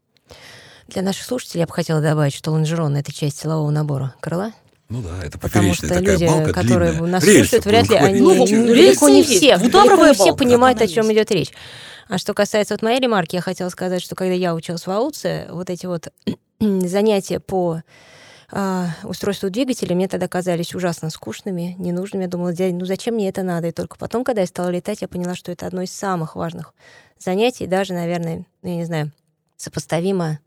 Для наших слушателей я бы хотела добавить, что лонжерон – это часть силового набора крыла. Ну да, это Потому поперечная что такая люди, балка которые длинная. нас Рельсов слушают, вряд ли они Ну, ну, рельсы далеко не все, далеко не все понимают, о чем идет речь. А что касается вот моей ремарки, я хотела сказать, что когда я училась в АУЦе, вот эти вот занятия по а, устройству двигателя мне тогда казались ужасно скучными, ненужными. Я думала, дядя, ну зачем мне это надо? И только потом, когда я стала летать, я поняла, что это одно из самых важных занятий, даже, наверное, ну, я не знаю, сопоставимо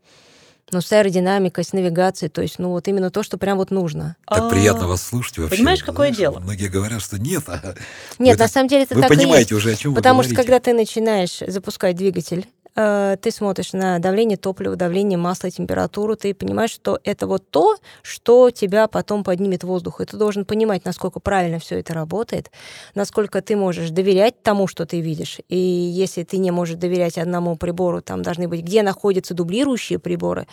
ну, с аэродинамикой, с навигацией, то есть, ну, вот именно то, что прям вот нужно. Так А, приятно вас слушать вообще. понимаешь, какое Знаешь, дело? Многие говорят, что нет. а Нет, вы на так- самом деле это Вы так и есть. понимаете уже, о чем Потому вы что когда ты начинаешь запускать двигатель, ты смотришь на давление топлива, давление масла, температуру, ты понимаешь, что это вот то, что тебя потом поднимет воздух. И ты должен понимать, насколько правильно все это работает, насколько ты можешь доверять тому, что ты видишь. И если ты не можешь доверять одному прибору, там должны быть, где находятся дублирующие приборы.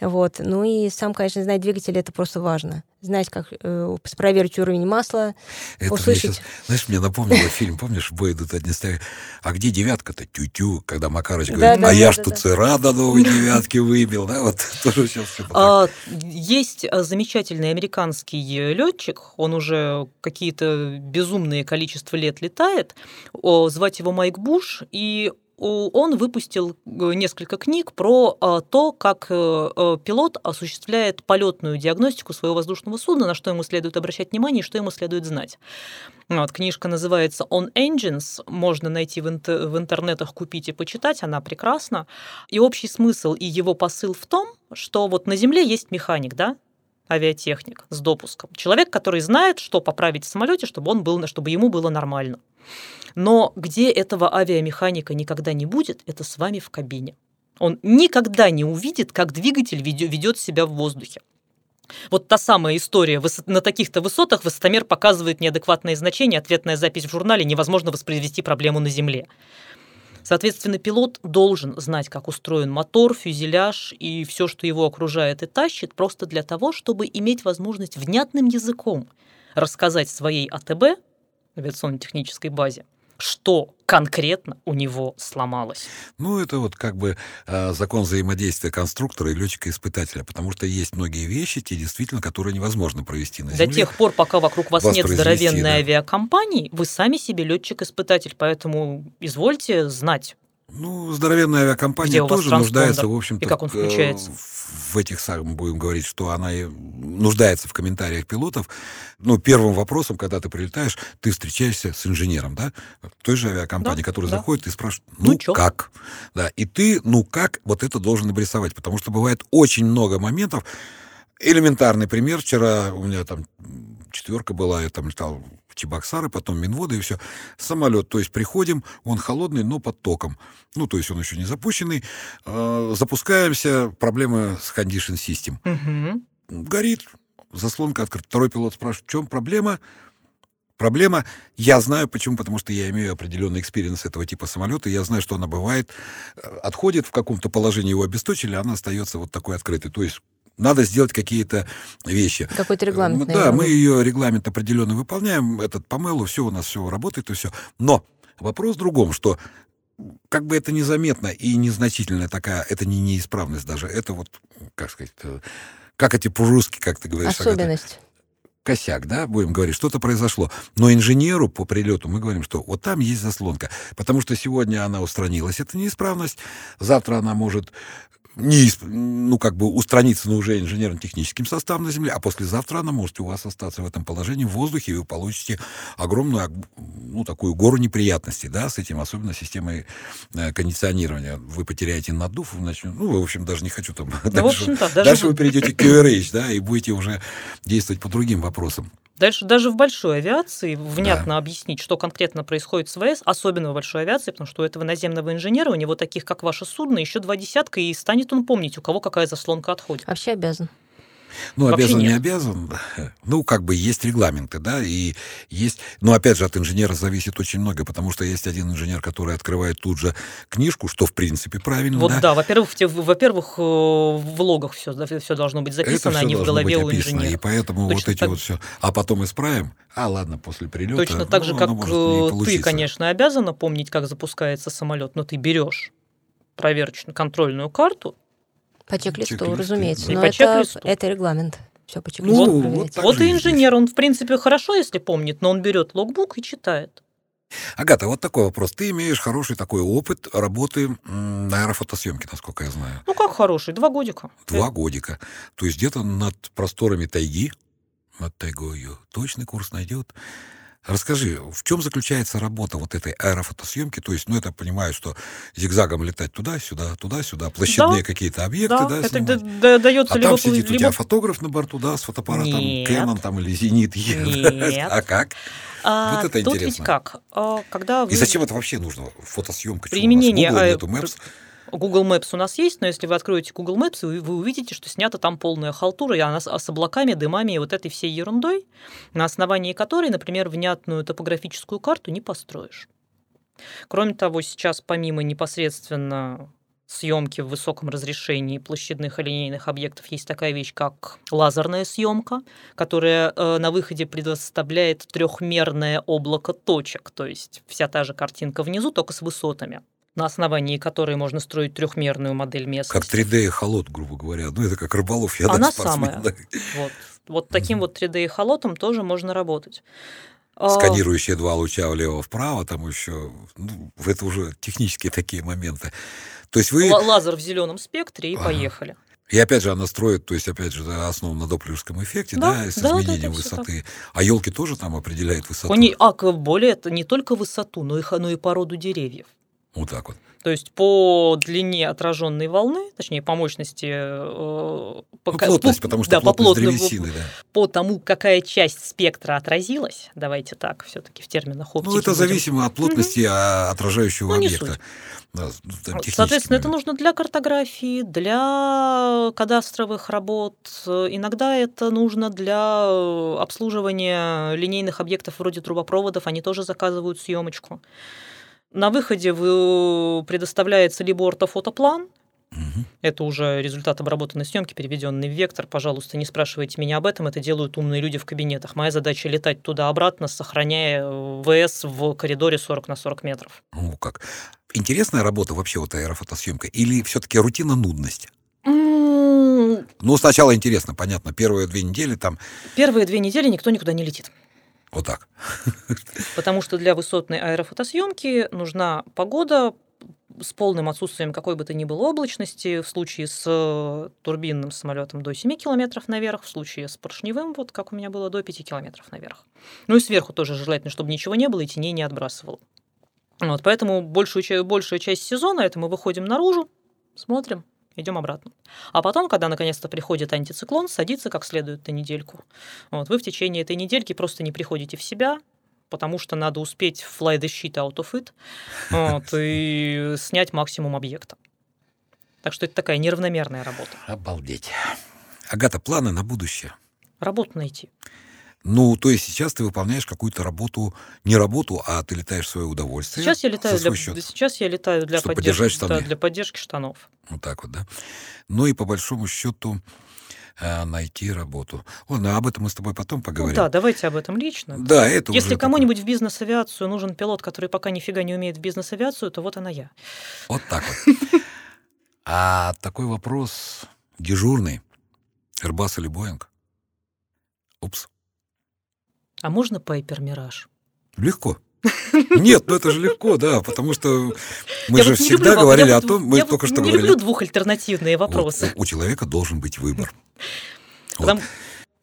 Вот. Ну и сам, конечно, знать двигатель это просто важно. Знать, как э, проверить уровень масла, Это мне услышать. щас, знаешь, мне напомнило фильм, помнишь, в бой идут одни стоят. А где девятка-то? Тю-тю, когда Макарыч Да, говорит, да, а да, я да, ж тут да. до новой девятки выбил, да, вот тоже сейчас так. А, Есть а, замечательный американский летчик, он уже какие-то безумные количество лет летает. Звать его Майк Буш, и он выпустил э, несколько книг про а, то, как э, э, пилот осуществляет полетную диагностику своего воздушного судна, на что ему следует обращать внимание и что ему следует знать. Вот, книжка называется On Engines, можно найти в, инте- в интернетах, купить и почитать, она прекрасна. И общий смысл и его посыл в том, что вот на Земле есть механик, да, авиатехник с допуском. Человек, который знает, что поправить в самолете, чтобы, он был, чтобы ему было нормально. Но где этого авиамеханика никогда не будет, это с вами в кабине. Он никогда не увидит, как двигатель ведет себя в воздухе. Вот та самая история. На таких-то высотах высотомер показывает неадекватные значения, ответная запись в журнале, невозможно воспроизвести проблему на Земле. Соответственно, пилот должен знать, как устроен мотор, фюзеляж и все, что его окружает и тащит, просто для того, чтобы иметь возможность внятным языком рассказать своей АТБ, авиационно-технической базе, что конкретно у него сломалось. Ну, это вот как бы э, закон взаимодействия конструктора и летчика-испытателя, потому что есть многие вещи, те действительно, которые невозможно провести на До Земле. тех пор, пока вокруг вас нет здоровенной да. авиакомпании, вы сами себе летчик-испытатель, поэтому извольте знать. Ну, здоровенная авиакомпания Где тоже нуждается, в общем-то, И как он в- э, включается? в этих самых, будем говорить, что она и нуждается в комментариях пилотов. Ну, первым вопросом, когда ты прилетаешь, ты встречаешься с инженером, да, той же авиакомпании, Да, который да. заходит и спрашивает, Ну, ну, чё? как? Да, и ты, ну, как, вот это должен обрисовать, потому что бывает очень много моментов, Элементарный пример. Вчера у меня там четверка была, я там летал в Чебоксары, потом Минводы и все. Самолет, то есть приходим, он холодный, но под током. Ну, то есть он еще не запущенный. Э, Запускаемся, проблема с condition system. Мгм. Горит, заслонка открыта. Второй пилот спрашивает, в чем проблема? Проблема, я знаю почему, потому что я имею определенный experience этого типа самолета, я знаю, что она бывает, отходит в каком-то положении, его обесточили, а она остается вот такой открытой. То есть надо сделать какие-то вещи. Какой-то регламент, Мы- Да, наверное, мы ее регламент определенно выполняем, этот по MEL у, все у нас все работает и все. Но вопрос в другом, что как бы это незаметно и незначительная такая, это не неисправность даже, это вот, как сказать, э, как эти по-русски, как ты говоришь, Агата, Особенность. косяк, да, будем говорить, что-то произошло. Но инженеру по прилету мы говорим, что вот там есть заслонка, потому что сегодня она устранилась, это неисправность, завтра она может не, ну, как бы устраниться, но уже инженерно-техническим составом на Земле, а послезавтра она может у вас остаться в этом положении в воздухе, и вы получите огромную, ог- ну, такую гору неприятностей, да, с этим, особенно системой э, кондиционирования. Вы потеряете наддув, вы начнете, ну, в общем, даже не хочу там... Ну, в дальше- общем-то, даже Дальше в- вы перейдете к QRH, да, и будете уже действовать по другим вопросам. Дальше даже в большой авиации внятно объяснить, что конкретно происходит с ВС, особенно в большой авиации, потому что у этого наземного инженера, у него таких, как ваше судно, еще два десятка, и станет он помнить, у кого какая заслонка отходит. Вообще обязан. Ну, Вообще обязан, не нет. обязан. Ну, как бы есть регламенты, да, и есть... Но, опять же, от инженера зависит очень много, потому что есть один инженер, который открывает тут же книжку, что, в принципе, правильно, Вот да. да, во-первых, в во-первых, э, в логах все, все должно быть записано, а не в голове у описано, инженера. и поэтому Точно вот эти так- вот все... А потом исправим. А, ладно, после прилета... Точно так же, ну, как не э, ты, конечно, обязана помнить, как запускается самолет, но ты берешь проверочную контрольную карту. По чек-листу, Чек-лист, разумеется. да. Но По это, это регламент. Все по чек-листу Ну, вот вот же и инженер, он, в принципе, хорошо, если помнит, но он берет логбук и читает. Агата, вот такой вопрос. Ты имеешь хороший такой опыт работы на аэрофотосъемке, насколько я знаю. Ну, как хороший, два годика. Два годика. То есть где-то над просторами тайги, над тайгою, точный курс найдет. Расскажи, в чем заключается работа вот этой аэрофотосъемки? То есть, ну, это понимаю, что зигзагом летать туда-сюда, туда-сюда, площадные какие-то объекты, Да, да, это снимать? д- д- дается А либо... там сидит у либо- тебя фотограф на борту, да, с фотоаппаратом, Нет. Canon там или Зенит. Нет. А как? А, вот это тут ведь интересно. как? А, когда вы... И зачем это вообще нужно? Фотосъемка? Чё, у нас Применение, Google а, нету, Maps? Google Maps у нас есть, но если вы откроете Google Maps, вы, увидите, что снята там полная халтура, и она с, а с облаками, дымами и вот этой всей ерундой, на основании которой, например, внятную топографическую карту не построишь. Кроме того, сейчас помимо непосредственно съемки в высоком разрешении площадных и линейных объектов есть такая вещь, как лазерная съемка, которая э, на выходе предоставляет трехмерное облако точек, то есть вся та же картинка внизу, только с высотами на основании которой можно строить трехмерную модель Как местности. 3D холод, грубо говоря. Ну, это как рыболов, я Она спортсмен, самая. Вот, вот таким вот 3D холотом тоже можно работать. А, Сканирующие два луча влево-вправо, там еще... Ну, это уже технические такие моменты. То есть вы... ла- Лазер в зеленом спектре и Ага. поехали. И опять же она строит, то есть опять же основу на доплеровском эффекте, да, Да, с да, изменением да, высоты. А елки тоже там определяют высоту. Они, а, более это не только высоту, но и, но и породу деревьев. Вот так вот. То есть по длине отраженной волны, точнее по мощности, э, по, Ну, ка- плотность, по- потому что да, по плотность плотно- древесины, да. по тому, какая часть спектра отразилась, давайте так, все-таки в терминах оптики. Ну, это будем. зависимо от плотности а, отражающего Ну, объекта. Да, ну, технический Соответственно, это момент. нужно для картографии, для кадастровых работ. Иногда это нужно для э, обслуживания линейных объектов вроде трубопроводов. Они тоже заказывают съемочку. На выходе вы- предоставляется либо ортофотоплан, Мгм. это уже результат обработанной съемки, переведенный в вектор. Пожалуйста, не спрашивайте меня об этом, это делают умные люди в кабинетах. Моя задача летать туда-обратно, сохраняя э, ВС в коридоре 40 на 40 метров. Ну, как. Интересная работа вообще вот аэрофотосъемка? Или все-таки рутина нудность? Ну, сначала интересно, понятно, первые две недели там Первые две недели никто никуда не летит. Вот так. Потому что для высотной аэрофотосъемки нужна погода с полным отсутствием какой бы то ни было облачности. В случае с э, турбинным самолетом до 7 километров наверх, в случае с поршневым, вот как у меня было, до 5 километров наверх. Ну и сверху тоже желательно, чтобы ничего не было и теней не отбрасывало. Вот, поэтому большую, большая часть сезона это мы выходим наружу, смотрим, идем обратно. А потом, когда наконец-то приходит антициклон, садится как следует на недельку. Вот, вы в течение этой недельки просто не приходите в себя, потому что надо успеть fly the shit out of it вот, и снять максимум объекта. Так что это такая неравномерная работа. Обалдеть. Агата, планы на будущее? Работу найти. Ну, то есть сейчас ты выполняешь какую-то работу, не работу, а ты летаешь в свое удовольствие. Сейчас я летаю для, счет. сейчас я летаю для, поддержки, да, для поддержки штанов. Вот так вот, да. Ну и по большому счету э, найти работу. Ладно, об этом мы с тобой потом Ну поговорим. да, давайте об этом лично. Да, это Если кому-нибудь в бизнес-авиацию нужен пилот, который пока нифига не умеет в бизнес-авиацию, то вот она я. Вот так вот. А такой вопрос дежурный. Airbus или Boeing? Упс. А можно Пайпер Мираж? Легко. Нет, ну это же легко, да, потому что мы Я же вот всегда люблю во- говорили я о вот- том, мы я только вот что не говорили, люблю двухальтернативные вот вопросы. у, у человека должен быть выбор. Вот. Потому,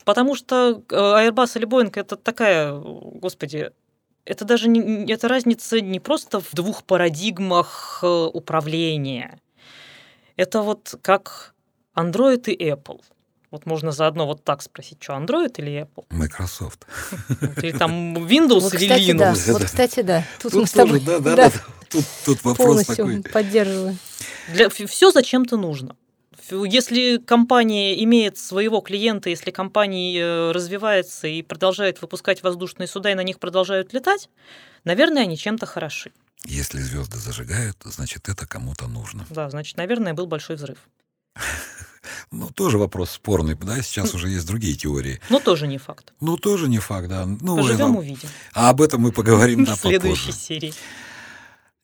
потому что э, Airbus или Boeing это такая, господи, это даже не, не- это разница не просто в двух парадигмах э, управления. Это вот как Android и Apple. Вот можно заодно вот так спросить, что Android или Apple? Microsoft. Или там Windows Вот, или кстати, да. Linux. Вот, кстати, да. Тут, мы Тут с тобой тоже, да, да, да, да. Тут, тут вопрос полностью такой. поддерживаю. Для, все зачем-то нужно. Если компания имеет своего клиента, если компания э, развивается и продолжает выпускать воздушные суда, и на них продолжают летать, наверное, они чем-то хороши. Если звезды зажигают, значит, это кому-то нужно. Да, значит, наверное, был большой взрыв. Ну, тоже вопрос спорный, да, сейчас уже есть другие теории. Но тоже не факт. Ну, тоже не факт, да. Ну, Поживем, это- увидим. А об этом мы поговорим да, В следующей серии.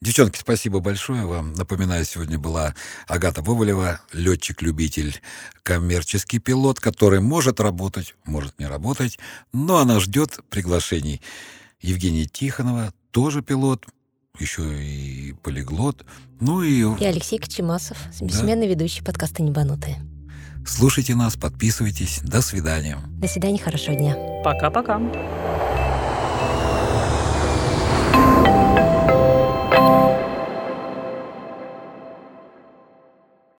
Девчонки, спасибо большое вам. Напоминаю, сегодня была Агата Боболева, летчик-любитель, коммерческий пилот, который может работать, может не работать, но она ждет приглашений. Евгения Тихонова, тоже пилот, еще и полиглот. Ну и И Алексей Кочемасов, бессменный ведущий подкаста «Небанутые». слушайте нас, подписывайтесь. До свидания. До свидания, хорошего дня. Пока-пока.